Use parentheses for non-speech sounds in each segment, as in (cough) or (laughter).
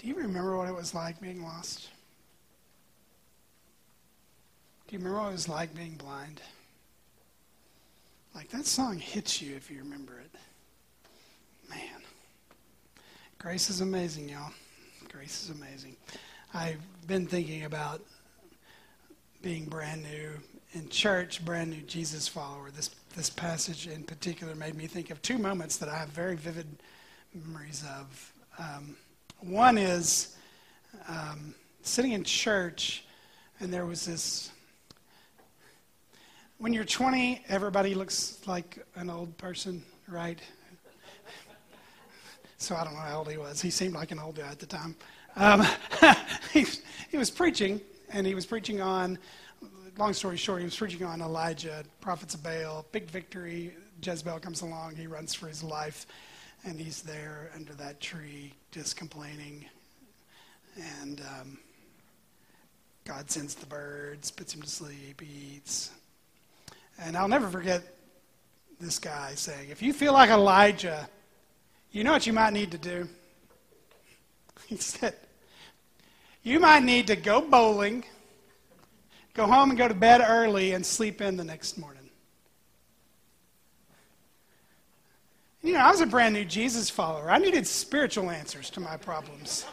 Do you remember what it was like being lost? Do you remember what it was like being blind? Like that song hits you if you remember it. Man. Grace is amazing, y'all. Grace is amazing. I've been thinking about being brand new in church, brand new Jesus follower. This this passage in particular made me think of two moments that I have very vivid memories of. Um, one is um, sitting in church, and there was this. When you're 20, everybody looks like an old person, right? So I don't know how old he was. He seemed like an old guy at the time. Um, (laughs) he, he was preaching, and he was preaching on long story short, he was preaching on Elijah, prophets of Baal, big victory. Jezebel comes along, he runs for his life, and he's there under that tree just complaining. And um, God sends the birds, puts him to sleep, he eats. And I'll never forget this guy saying, If you feel like Elijah, you know what you might need to do? (laughs) He said, You might need to go bowling go home and go to bed early and sleep in the next morning. You know, I was a brand new Jesus follower. I needed spiritual answers to my problems.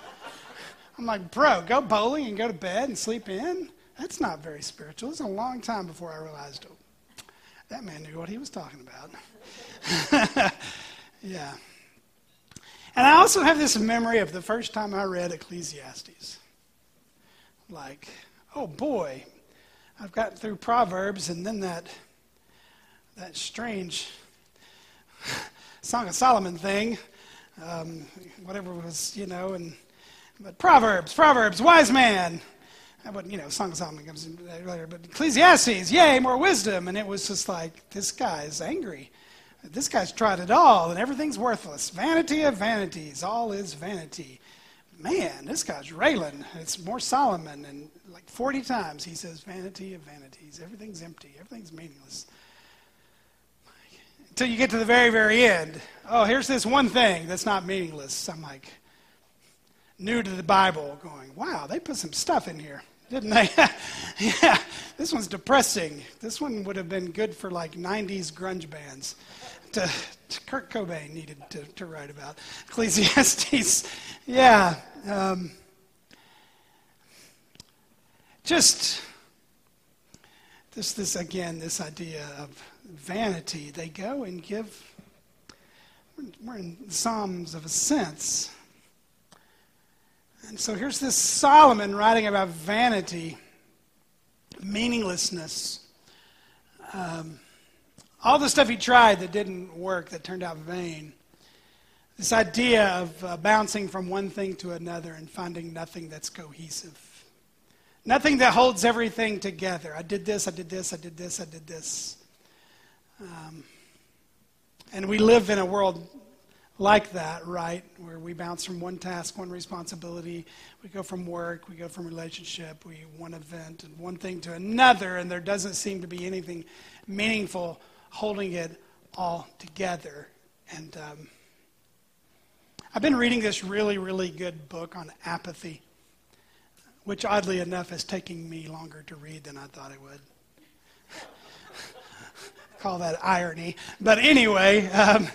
I'm like, bro, go bowling and go to bed and sleep in? That's not very spiritual. It was a long time before I realized, oh, that man knew what he was talking about. (laughs) yeah. And I also have this memory of the first time I read Ecclesiastes. Like, oh boy, I've gotten through Proverbs and then that, that strange Song of Solomon thing, um, whatever was, you know, and but Proverbs, Proverbs, wise man. But you know, Song of Solomon comes in later, but Ecclesiastes, yay, more wisdom. And it was just like, this guy's angry. This guy's tried it all, and everything's worthless. Vanity of vanities, all is vanity. Man, this guy's railing. It's more Solomon, and like 40 times he says, Vanity of vanities. Everything's empty. Everything's meaningless. Until you get to the very, very end. Oh, here's this one thing that's not meaningless. I'm like, new to the Bible, going, wow, they put some stuff in here, didn't they? (laughs) yeah, this one's depressing. This one would have been good for like 90s grunge bands. To, to Kurt Cobain needed to, to write about. Ecclesiastes, (laughs) yeah. Um, just this, this again, this idea of vanity. They go and give, we're in Psalms of Ascents. And so here's this Solomon writing about vanity, meaninglessness, um, all the stuff he tried that didn't work, that turned out vain. This idea of uh, bouncing from one thing to another and finding nothing that's cohesive. Nothing that holds everything together. I did this, I did this, I did this, I did this. Um, and we live in a world like that, right? Where we bounce from one task, one responsibility. We go from work, we go from relationship, we one event and one thing to another, and there doesn't seem to be anything meaningful holding it all together. And um, I've been reading this really, really good book on apathy which oddly enough is taking me longer to read than I thought it would. Call that irony. But anyway, um,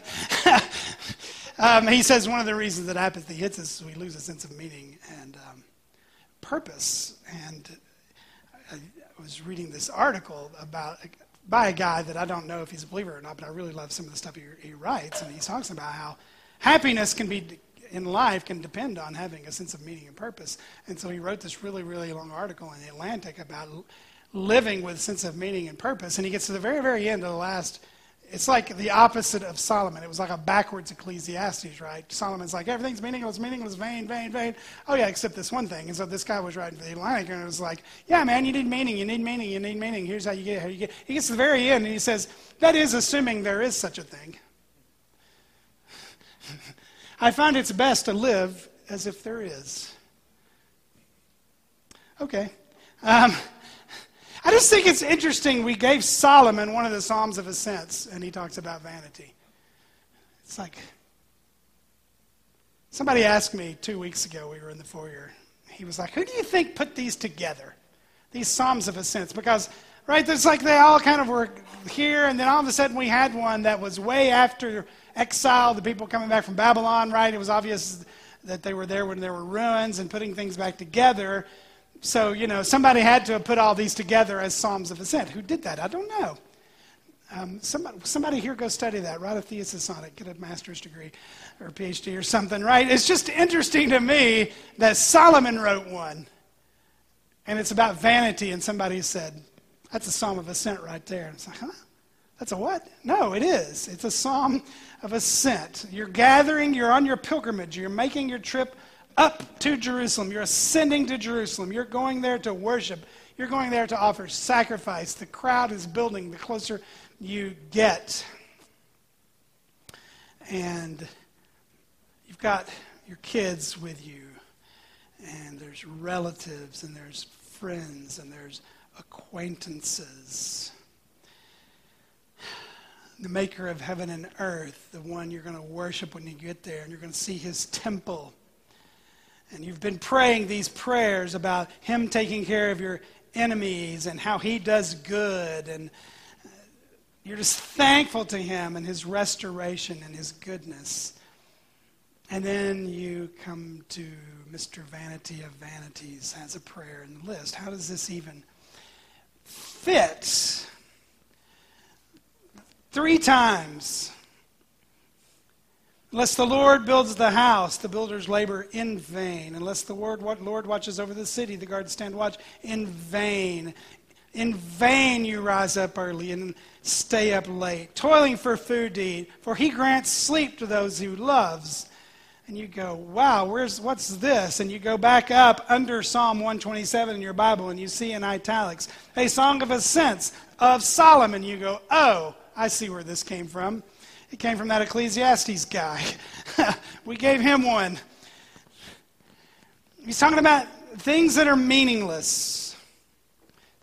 (laughs) um, he says one of the reasons that apathy hits us is we lose a sense of meaning and um, purpose. And I was reading this article about by a guy that I don't know if he's a believer or not, but I really love some of the stuff he, he writes. And he talks about how happiness can be in life can depend on having a sense of meaning and purpose. And so he wrote this really, really long article in the Atlantic about living with sense of meaning and purpose. And he gets to the very, very end of the last. It's like the opposite of Solomon. It was like a backwards Ecclesiastes, right? Solomon's like, everything's meaningless, meaningless, vain, vain, vain. Oh, yeah, except this one thing. And so this guy was writing for the Atlantic, and it was like, yeah, man, you need meaning, you need meaning, you need meaning. Here's how you get it, how you get. He gets to the very end, and he says, that is assuming there is such a thing. (laughs) I find it's best to live as if there is. Okay. Um, I just think it's interesting. We gave Solomon one of the Psalms of Ascents, and he talks about vanity. It's like, Somebody asked me two weeks ago, we were in the foyer. He was like, Who do you think put these together? These Psalms of Ascents? Because, right, it's like they all kind of were here, and then all of a sudden we had one that was way after exile, the people coming back from Babylon, right? It was obvious that they were there when there were ruins and putting things back together. So, you know, somebody had to have put all these together as Psalms of Ascent. Who did that? I don't know. Um, somebody, somebody here go study that, write a thesis on it, get a master's degree or a PhD or something, right? It's just interesting to me that Solomon wrote one, and it's about vanity, and somebody said, that's a psalm of ascent right there. And it's like, huh? That's a what? No, it is. It's a psalm of ascent. You're gathering, you're on your pilgrimage, you're making your trip up to Jerusalem. You're ascending to Jerusalem. You're going there to worship. You're going there to offer sacrifice. The crowd is building the closer you get. And you've got your kids with you, and there's relatives, and there's friends, and there's acquaintances. The maker of heaven and earth, the one you're going to worship when you get there, and you're going to see his temple and you've been praying these prayers about Him taking care of your enemies and how He does good. And you're just thankful to Him and His restoration and His goodness. And then you come to Mr. Vanity of Vanities has a prayer in the list. How does this even fit? Three times Unless the Lord builds the house, the builders labor in vain. Unless the Lord, watches over the city, the guards stand watch in vain. In vain you rise up early and stay up late, toiling for food to eat, for he grants sleep to those who loves. And you go, wow, where's what's this? And you go back up under Psalm 127 in your Bible and you see in italics, a song of ascents of Solomon. You go, oh, I see where this came from. It came from that Ecclesiastes guy. (laughs) we gave him one. He's talking about things that are meaningless,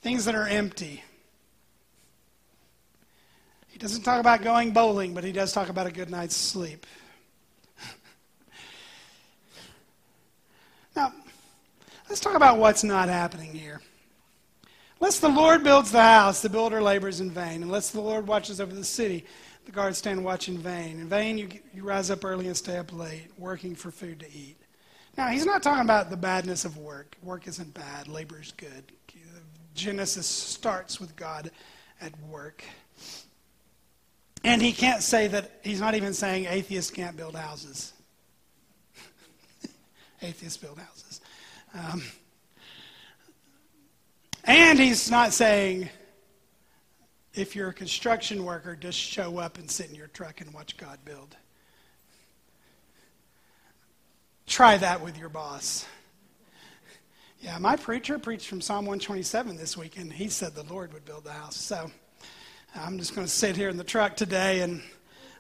things that are empty. He doesn't talk about going bowling, but he does talk about a good night's sleep. (laughs) now, let's talk about what's not happening here. Unless the Lord builds the house, the builder labors in vain. Unless the Lord watches over the city, the guards stand watch in vain. In vain, you, you rise up early and stay up late, working for food to eat. Now, he's not talking about the badness of work. Work isn't bad, labor is good. Genesis starts with God at work. And he can't say that, he's not even saying atheists can't build houses. (laughs) atheists build houses. Um, and he's not saying if you're a construction worker, just show up and sit in your truck and watch God build. Try that with your boss. Yeah, my preacher preached from Psalm 127 this week, and he said the Lord would build the house. So I'm just going to sit here in the truck today and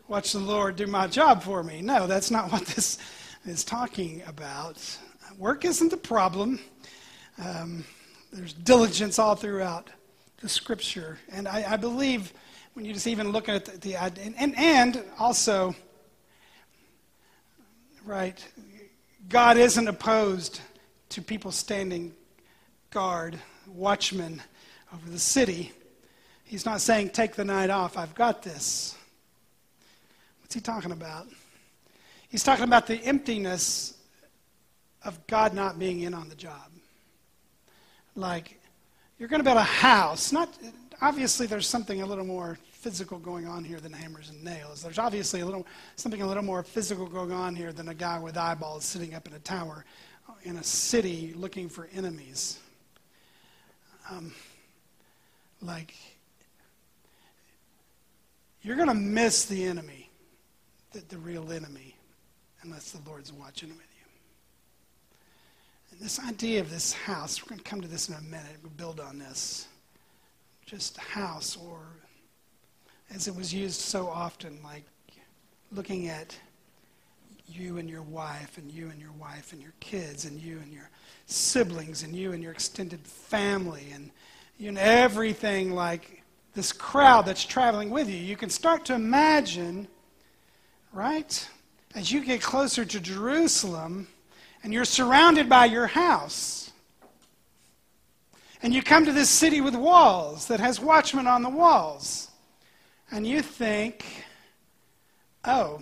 watch the Lord do my job for me. No, that's not (laughs) what this is talking about. Work isn't the problem. Um, there's diligence all throughout the scripture. And I, I believe when you just even look at the, the and, and, and also, right, God isn't opposed to people standing guard, watchmen over the city. He's not saying, take the night off, I've got this. What's he talking about? He's talking about the emptiness of God not being in on the job. Like, you're going to build a house. Not obviously there's something a little more physical going on here than hammers and nails. There's obviously a little something a little more physical going on here than a guy with eyeballs sitting up in a tower in a city looking for enemies. Um, like you're going to miss the enemy, the, the real enemy, unless the Lord's watching this idea of this house, we're going to come to this in a minute. We'll build on this. Just a house, or as it was used so often, like looking at you and your wife, and you and your wife, and your kids, and you and your siblings, and you and your extended family, and you know, everything like this crowd that's traveling with you. You can start to imagine, right? as you get closer to Jerusalem and you're surrounded by your house, and you come to this city with walls that has watchmen on the walls, and you think, oh,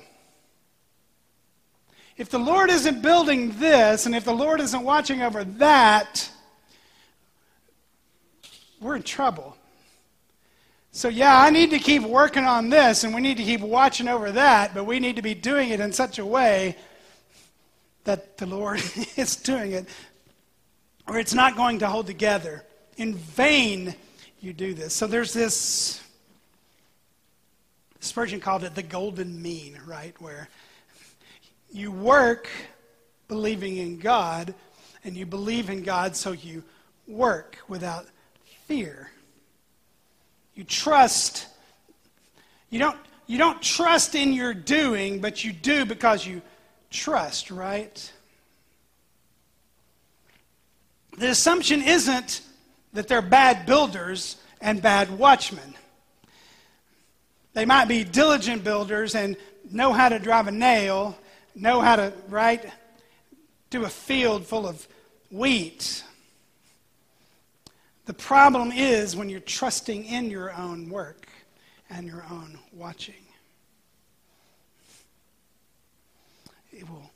if the Lord isn't building this, and if the Lord isn't watching over that, we're in trouble. So, yeah, I need to keep working on this, and we need to keep watching over that, but we need to be doing it in such a way that the Lord (laughs) is doing it, or it's not going to hold together. In vain, you do this. So, there's this. Spurgeon called it the golden mean, right? Where you work believing in God, and you believe in God, so you work without fear. You trust. You don't, you don't trust in your doing, but you do because you trust, right? The assumption isn't that they're bad builders and bad watchmen. They might be diligent builders and know how to drive a nail, know how to, right, do a field full of wheat. The problem is when you're trusting in your own work and your own watching. It will.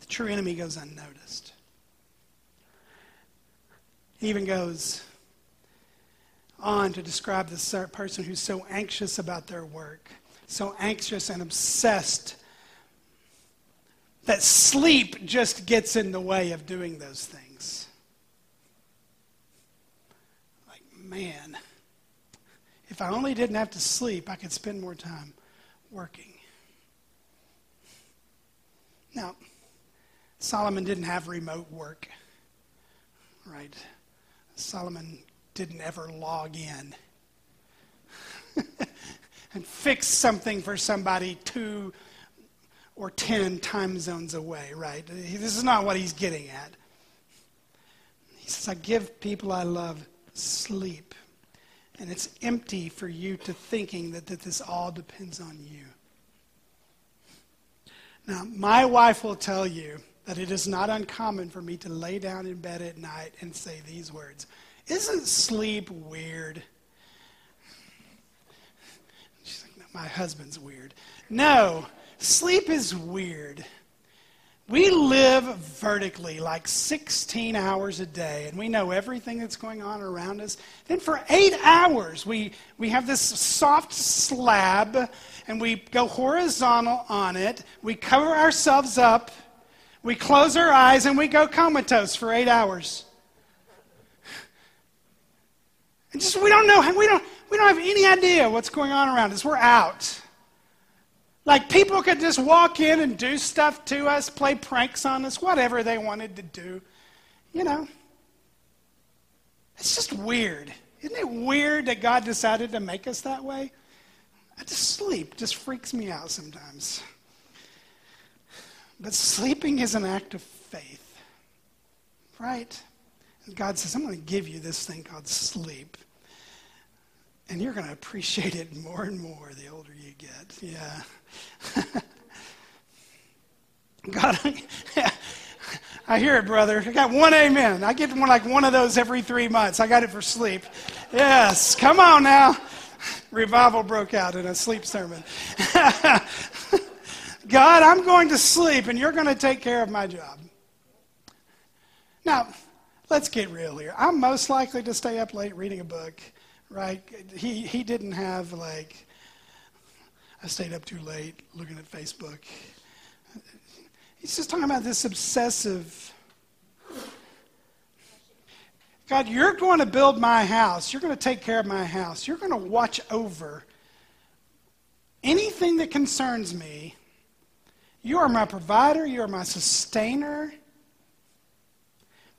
The true enemy goes unnoticed. He even goes on to describe this person who's so anxious about their work so anxious and obsessed that sleep just gets in the way of doing those things. Like, man, if I only didn't have to sleep, I could spend more time working. Now, Solomon didn't have remote work, right? Solomon didn't ever log in. (laughs) and fix something for somebody two or ten time zones away, right? This is not what he's getting at. He says, I give people I love sleep. And it's empty for you to thinking that, that this all depends on you. Now, my wife will tell you that it is not uncommon for me to lay down in bed at night and say these words Isn't sleep weird? She's like, no, My husband's weird. No, sleep is weird. We live vertically like 16 hours a day, and we know everything that's going on around us. Then for eight hours, we, we have this soft slab, and we go horizontal on it. We cover ourselves up, we close our eyes, and we go comatose for eight hours. And just we don't know, we don't, we don't have any idea what's going on around us. We're out. Like people could just walk in and do stuff to us, play pranks on us, whatever they wanted to do. You know. It's just weird. Isn't it weird that God decided to make us that way? I just sleep just freaks me out sometimes. But sleeping is an act of faith. Right? And God says, I'm going to give you this thing called sleep. And you're going to appreciate it more and more the older you get. Yeah. (laughs) God, (laughs) I hear it, brother. I got one amen. I get one like one of those every three months. I got it for sleep. Yes, come on now. Revival broke out in a sleep sermon. (laughs) God, I'm going to sleep and you're going to take care of my job. Now, let's get real here. I'm most likely to stay up late reading a book right? He, he didn't have, like, I stayed up too late looking at Facebook. He's just talking about this obsessive. God, you're going to build my house. You're going to take care of my house. You're going to watch over anything that concerns me. You are my provider. You are my sustainer.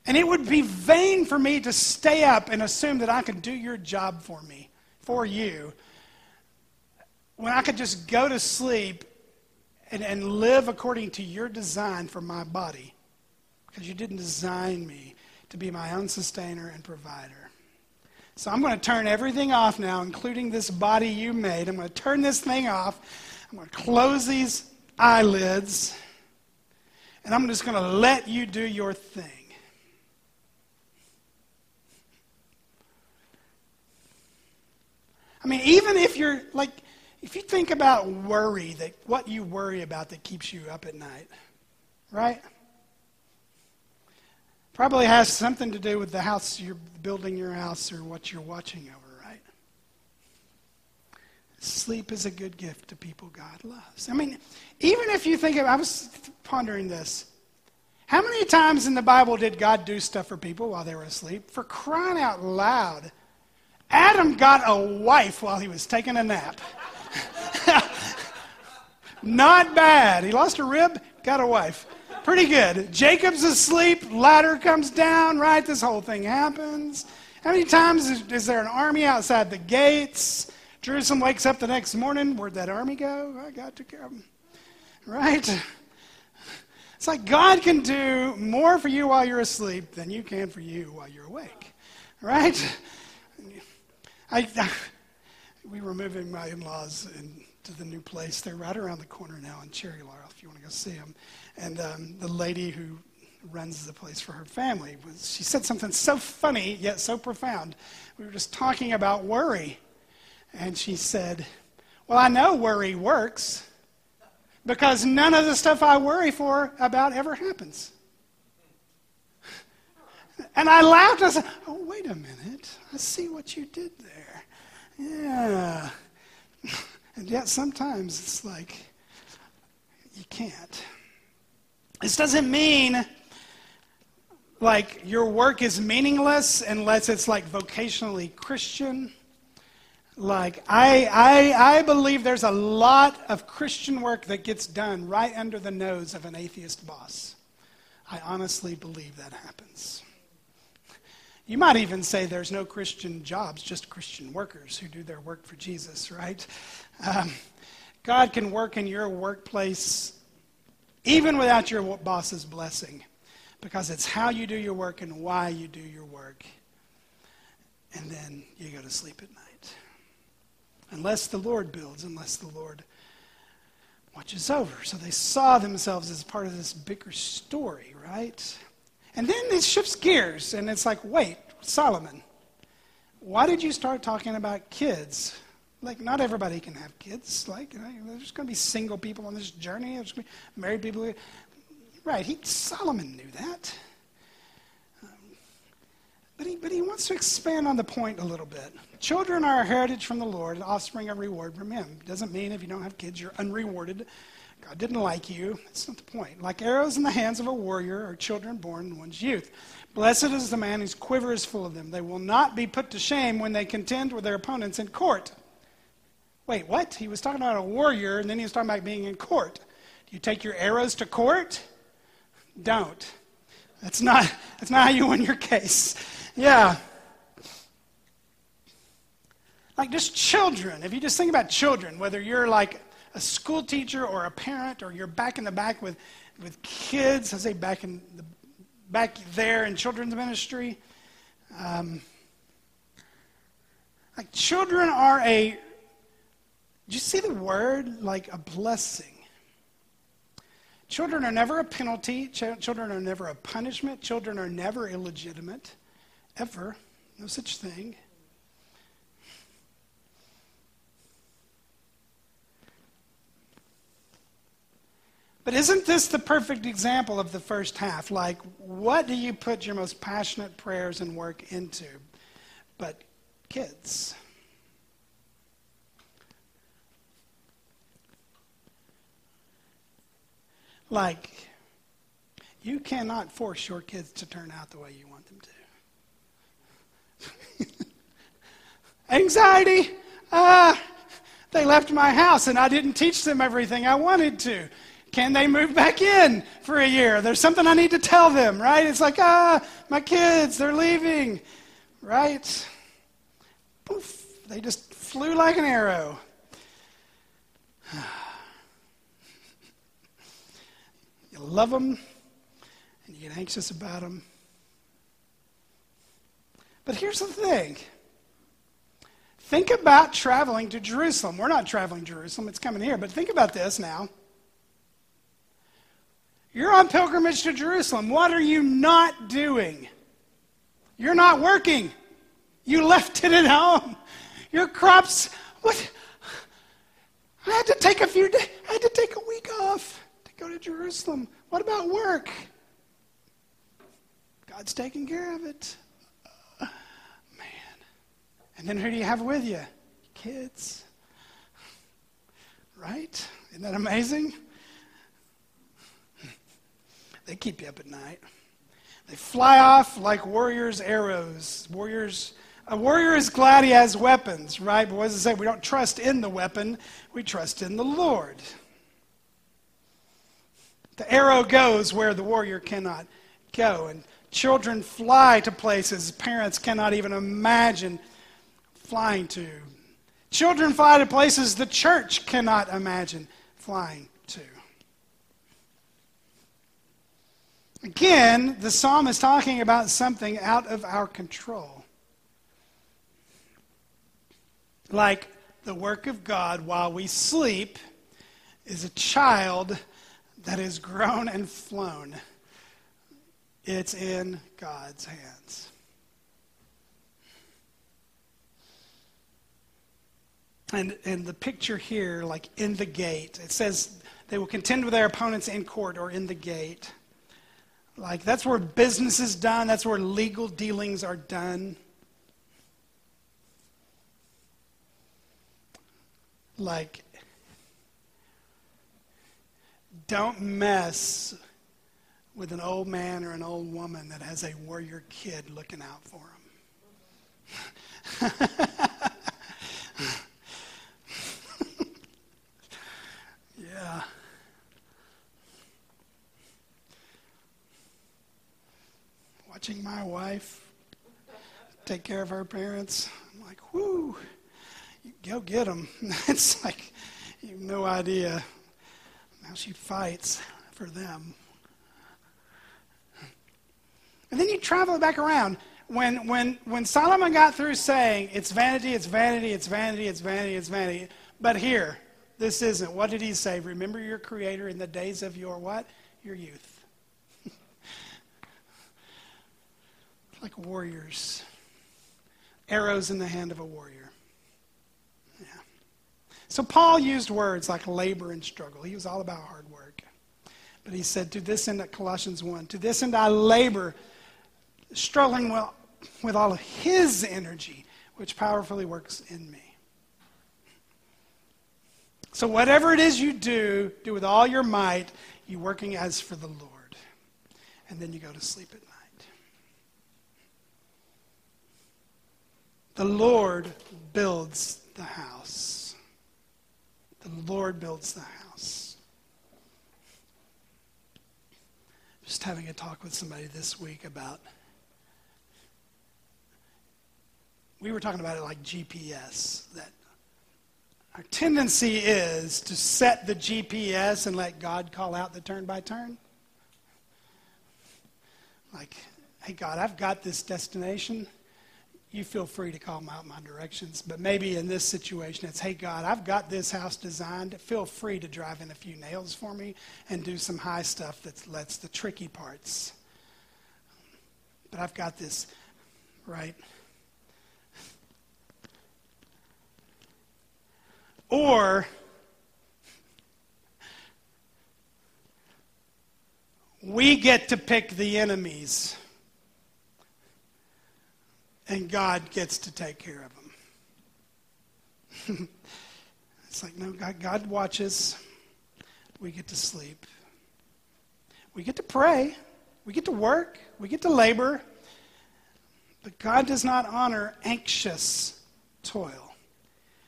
And it would be vain for me to stay up and assume that I can do your job for me, for you, when I could just go to sleep and, and live according to your design for my body. Because you didn't design me to be my own sustainer and provider. So I'm going to turn everything off now, including this body you made. I'm going to turn this thing off. I'm going to close these eyelids and I'm just going to let you do your thing. I mean, even if you're like, if you think about worry, that what you worry about that keeps you up at night, right? Probably has something to do with the house you're building your house or what you're watching over, right? Sleep is a good gift to people God loves. I mean, even if you think of, I was pondering this. How many times in the Bible did God do stuff for people while they were asleep? For crying out loud. Adam got a wife while he was taking a nap. Not bad. He lost a rib, got a wife. Pretty good. Jacob's asleep, ladder comes down, right? This whole thing happens. How many times is, is there an army outside the gates? Jerusalem wakes up the next morning. Where'd that army go? I got to come. Right? It's like God can do more for you while you're asleep than you can for you while you're awake. Right? I, (laughs) we were moving my in-laws into the new place. They're right around the corner now in Cherry Laurel, if you want to go see them. And um, the lady who runs the place for her family was she said something so funny yet so profound. We were just talking about worry, and she said, "Well, I know worry works." Because none of the stuff I worry for about ever happens. And I laughed. I said, Oh, wait a minute. I see what you did there. Yeah. (laughs) And yet sometimes it's like, you can't. This doesn't mean like your work is meaningless unless it's like vocationally Christian. Like, I, I, I believe there's a lot of Christian work that gets done right under the nose of an atheist boss. I honestly believe that happens. You might even say there's no Christian jobs, just Christian workers who do their work for Jesus, right? Um, God can work in your workplace even without your boss's blessing because it's how you do your work and why you do your work. And then you go to sleep at night. Unless the Lord builds, unless the Lord watches over. So they saw themselves as part of this bigger story, right? And then it shifts gears, and it's like, wait, Solomon, why did you start talking about kids? Like, not everybody can have kids. Like, you know, there's going to be single people on this journey. There's going to be married people. Right, he, Solomon knew that. Um, but, he, but he wants to expand on the point a little bit. Children are a heritage from the Lord, offspring a reward from him. Doesn't mean if you don't have kids, you're unrewarded. God didn't like you. That's not the point. Like arrows in the hands of a warrior are children born in one's youth. Blessed is the man whose quiver is full of them. They will not be put to shame when they contend with their opponents in court. Wait, what? He was talking about a warrior, and then he was talking about being in court. Do you take your arrows to court? Don't. That's not, that's not how you win your case. Yeah. Like just children. If you just think about children, whether you're like a school teacher or a parent or you're back in the back with, with kids, I say back in the back there in children's ministry. Um, like children are a, do you see the word? Like a blessing. Children are never a penalty. Ch- children are never a punishment. Children are never illegitimate. Ever. No such thing. But isn't this the perfect example of the first half? Like, what do you put your most passionate prayers and work into? But kids. Like, you cannot force your kids to turn out the way you want them to. (laughs) Anxiety. Uh, they left my house and I didn't teach them everything I wanted to. Can they move back in for a year? There's something I need to tell them, right? It's like, ah, my kids, they're leaving, right? Poof, they just flew like an arrow. (sighs) you love them and you get anxious about them. But here's the thing Think about traveling to Jerusalem. We're not traveling to Jerusalem, it's coming here, but think about this now. You're on pilgrimage to Jerusalem. What are you not doing? You're not working. You left it at home. Your crops, what? I had to take a few days, I had to take a week off to go to Jerusalem. What about work? God's taking care of it. Man. And then who do you have with you? Kids. Right? Isn't that amazing? They keep you up at night. They fly off like warriors' arrows. Warriors, a warrior is glad he has weapons, right? But what does it say? We don't trust in the weapon, we trust in the Lord. The arrow goes where the warrior cannot go. And children fly to places parents cannot even imagine flying to. Children fly to places the church cannot imagine flying to. Again, the psalm is talking about something out of our control. Like the work of God while we sleep is a child that is grown and flown. It's in God's hands. And, and the picture here, like in the gate, it says they will contend with their opponents in court or in the gate. Like, that's where business is done, that's where legal dealings are done. Like, don't mess with an old man or an old woman that has a warrior kid looking out for him. (laughs) yeah. Watching my wife take care of her parents. I'm like, whoo, go get them. (laughs) it's like, you have no idea how she fights for them. And then you travel back around. When, when, when Solomon got through saying, it's vanity, it's vanity, it's vanity, it's vanity, it's vanity, but here, this isn't. What did he say? Remember your Creator in the days of your what? Your youth. Like warriors. Arrows in the hand of a warrior. Yeah. So Paul used words like labor and struggle. He was all about hard work. But he said, To this end, at Colossians 1, to this end I labor, struggling with, with all of his energy, which powerfully works in me. So, whatever it is you do, do with all your might, you working as for the Lord. And then you go to sleep at night. The Lord builds the house. The Lord builds the house. Just having a talk with somebody this week about. We were talking about it like GPS, that our tendency is to set the GPS and let God call out the turn by turn. Like, hey, God, I've got this destination you feel free to call out my directions. But maybe in this situation, it's, hey, God, I've got this house designed. Feel free to drive in a few nails for me and do some high stuff that lets the tricky parts. But I've got this, right? Or, we get to pick the enemies and God gets to take care of them. (laughs) it's like, no, God, God watches. We get to sleep. We get to pray. We get to work. We get to labor. But God does not honor anxious toil.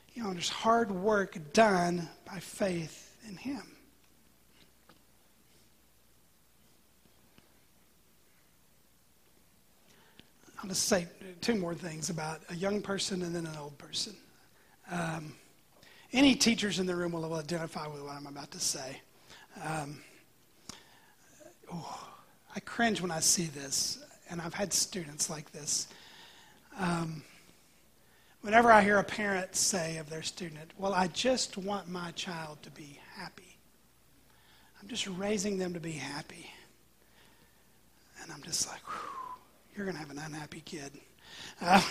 He honors hard work done by faith in Him. I'll just say two more things about a young person and then an old person. Um, any teachers in the room will identify with what I'm about to say. Um, oh, I cringe when I see this, and I've had students like this. Um, Whenever I hear a parent say of their student, Well, I just want my child to be happy, I'm just raising them to be happy. And I'm just like, You're going to have an unhappy kid. Uh,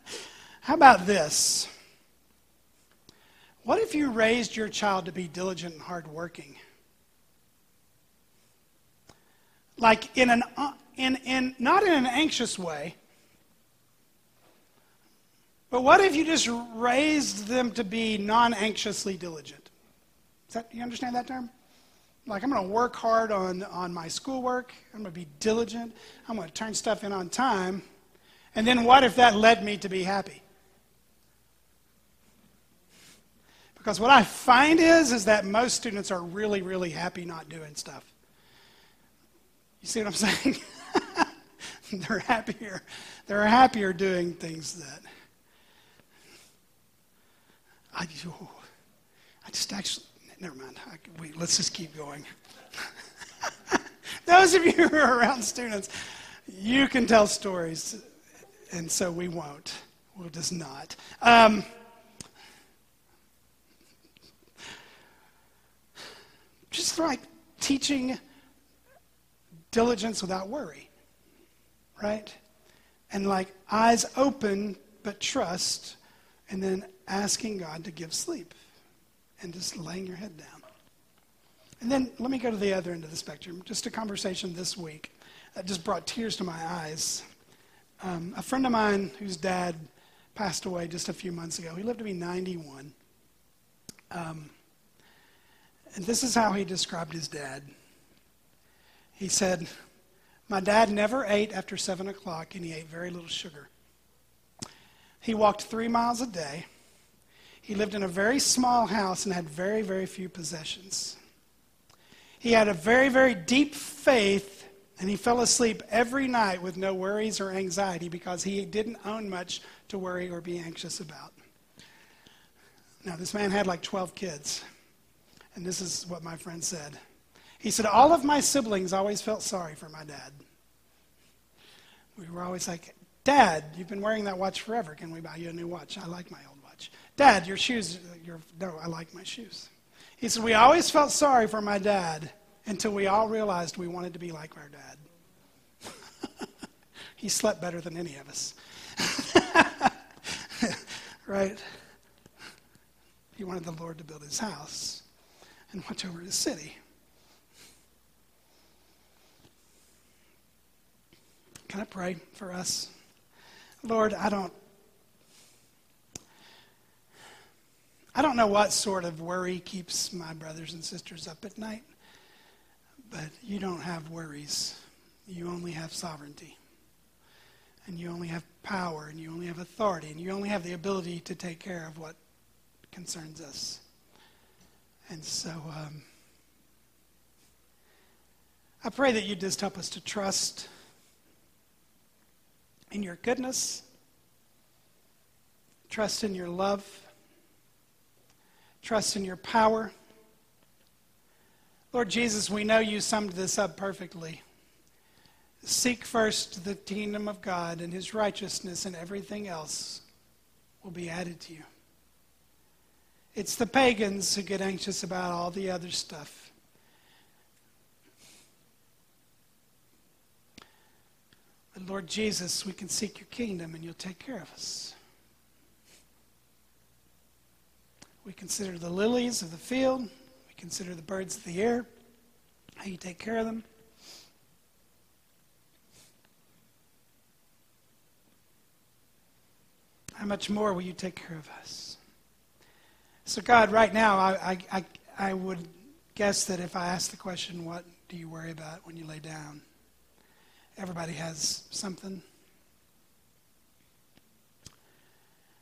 (laughs) how about this? What if you raised your child to be diligent and hardworking? Like in an uh, in, in not in an anxious way, but what if you just raised them to be non-anxiously diligent? Is that you understand that term? Like I'm going to work hard on on my schoolwork. I'm going to be diligent. I'm going to turn stuff in on time. And then what if that led me to be happy? Because what I find is is that most students are really really happy not doing stuff. You see what I'm (laughs) saying? (laughs) they're happier. They're happier doing things that I, I just actually, never mind. I, let's just keep going. (laughs) Those of you who are around students, you can tell stories, and so we won't. We'll just not. Um, just like teaching diligence without worry, right? And like eyes open but trust, and then asking God to give sleep and just laying your head down. And then let me go to the other end of the spectrum. Just a conversation this week that just brought tears to my eyes. Um, a friend of mine whose dad passed away just a few months ago, he lived to be 91. Um, and this is how he described his dad. He said, My dad never ate after 7 o'clock, and he ate very little sugar. He walked three miles a day. He lived in a very small house and had very, very few possessions. He had a very, very deep faith, and he fell asleep every night with no worries or anxiety because he didn't own much to worry or be anxious about. Now, this man had like 12 kids, and this is what my friend said. He said, All of my siblings always felt sorry for my dad. We were always like, Dad, you've been wearing that watch forever. Can we buy you a new watch? I like my old. Dad, your shoes, your, no, I like my shoes. He said, We always felt sorry for my dad until we all realized we wanted to be like our dad. (laughs) he slept better than any of us. (laughs) right? He wanted the Lord to build his house and watch over his city. Can I pray for us? Lord, I don't I don't know what sort of worry keeps my brothers and sisters up at night, but you don't have worries. You only have sovereignty. And you only have power, and you only have authority, and you only have the ability to take care of what concerns us. And so um, I pray that you just help us to trust in your goodness, trust in your love, trust in your power. Lord Jesus, we know you summed this up perfectly. Seek first the kingdom of God and his righteousness, and everything else will be added to you. It's the pagans who get anxious about all the other stuff. But Lord Jesus, we can seek your kingdom and you'll take care of us. We consider the lilies of the field, we consider the birds of the air, how you take care of them. How much more will you take care of us? So, God, right now, I, I, I, would guess that if I ask the question, what do you worry about when you lay down? Everybody has something.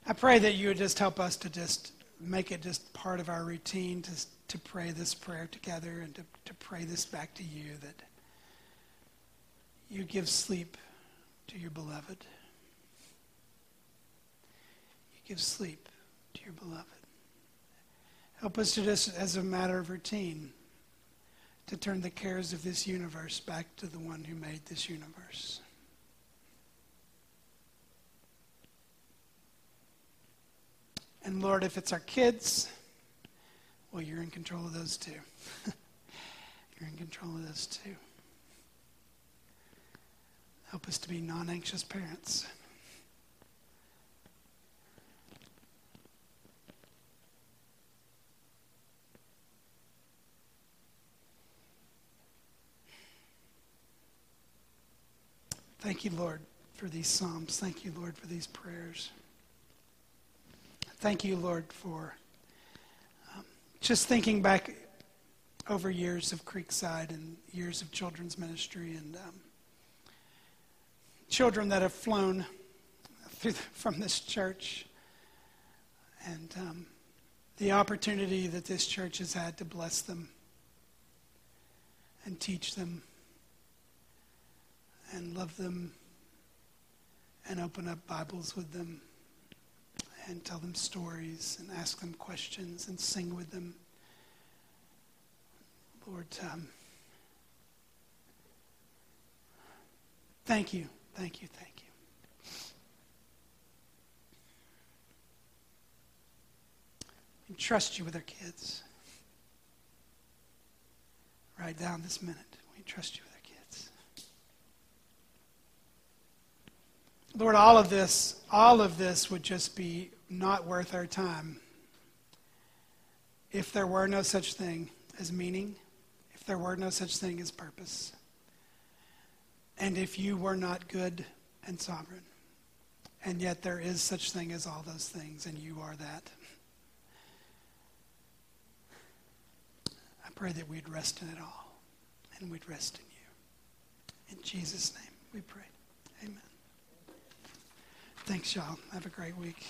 I pray that you would just help us to just make it just part of our routine to, to pray this prayer together and to, to pray this back to you that you give sleep to your beloved. You give sleep to your beloved. Help us to just, as a matter of routine, to turn the cares of this universe back to the one who made this universe. And Lord, if it's our kids, well, you're in control of those too. (laughs) you're in control of those too. Help us to be non anxious parents. Thank you, Lord, for these Psalms. Thank you, Lord, for these prayers. Thank you, Lord, for um, just thinking back over years of Creekside and years of children's ministry and um, children that have flown the, from this church and um, the opportunity that this church has had to bless them and teach them and love them and open up Bibles with them and tell them stories and ask them questions and sing with them. Lord, um, thank you, thank you, thank you. We trust you with our kids. Right down this minute, we trust you with our kids. Lord, all of this, all of this would just be not worth our time if there were no such thing as meaning, if there were no such thing as purpose, and if you were not good and sovereign. And yet there is such thing as all those things, and you are that. I pray that we'd rest in it all, and we'd rest in you. In Jesus' name we pray. Amen. Thanks, y'all. Have a great week.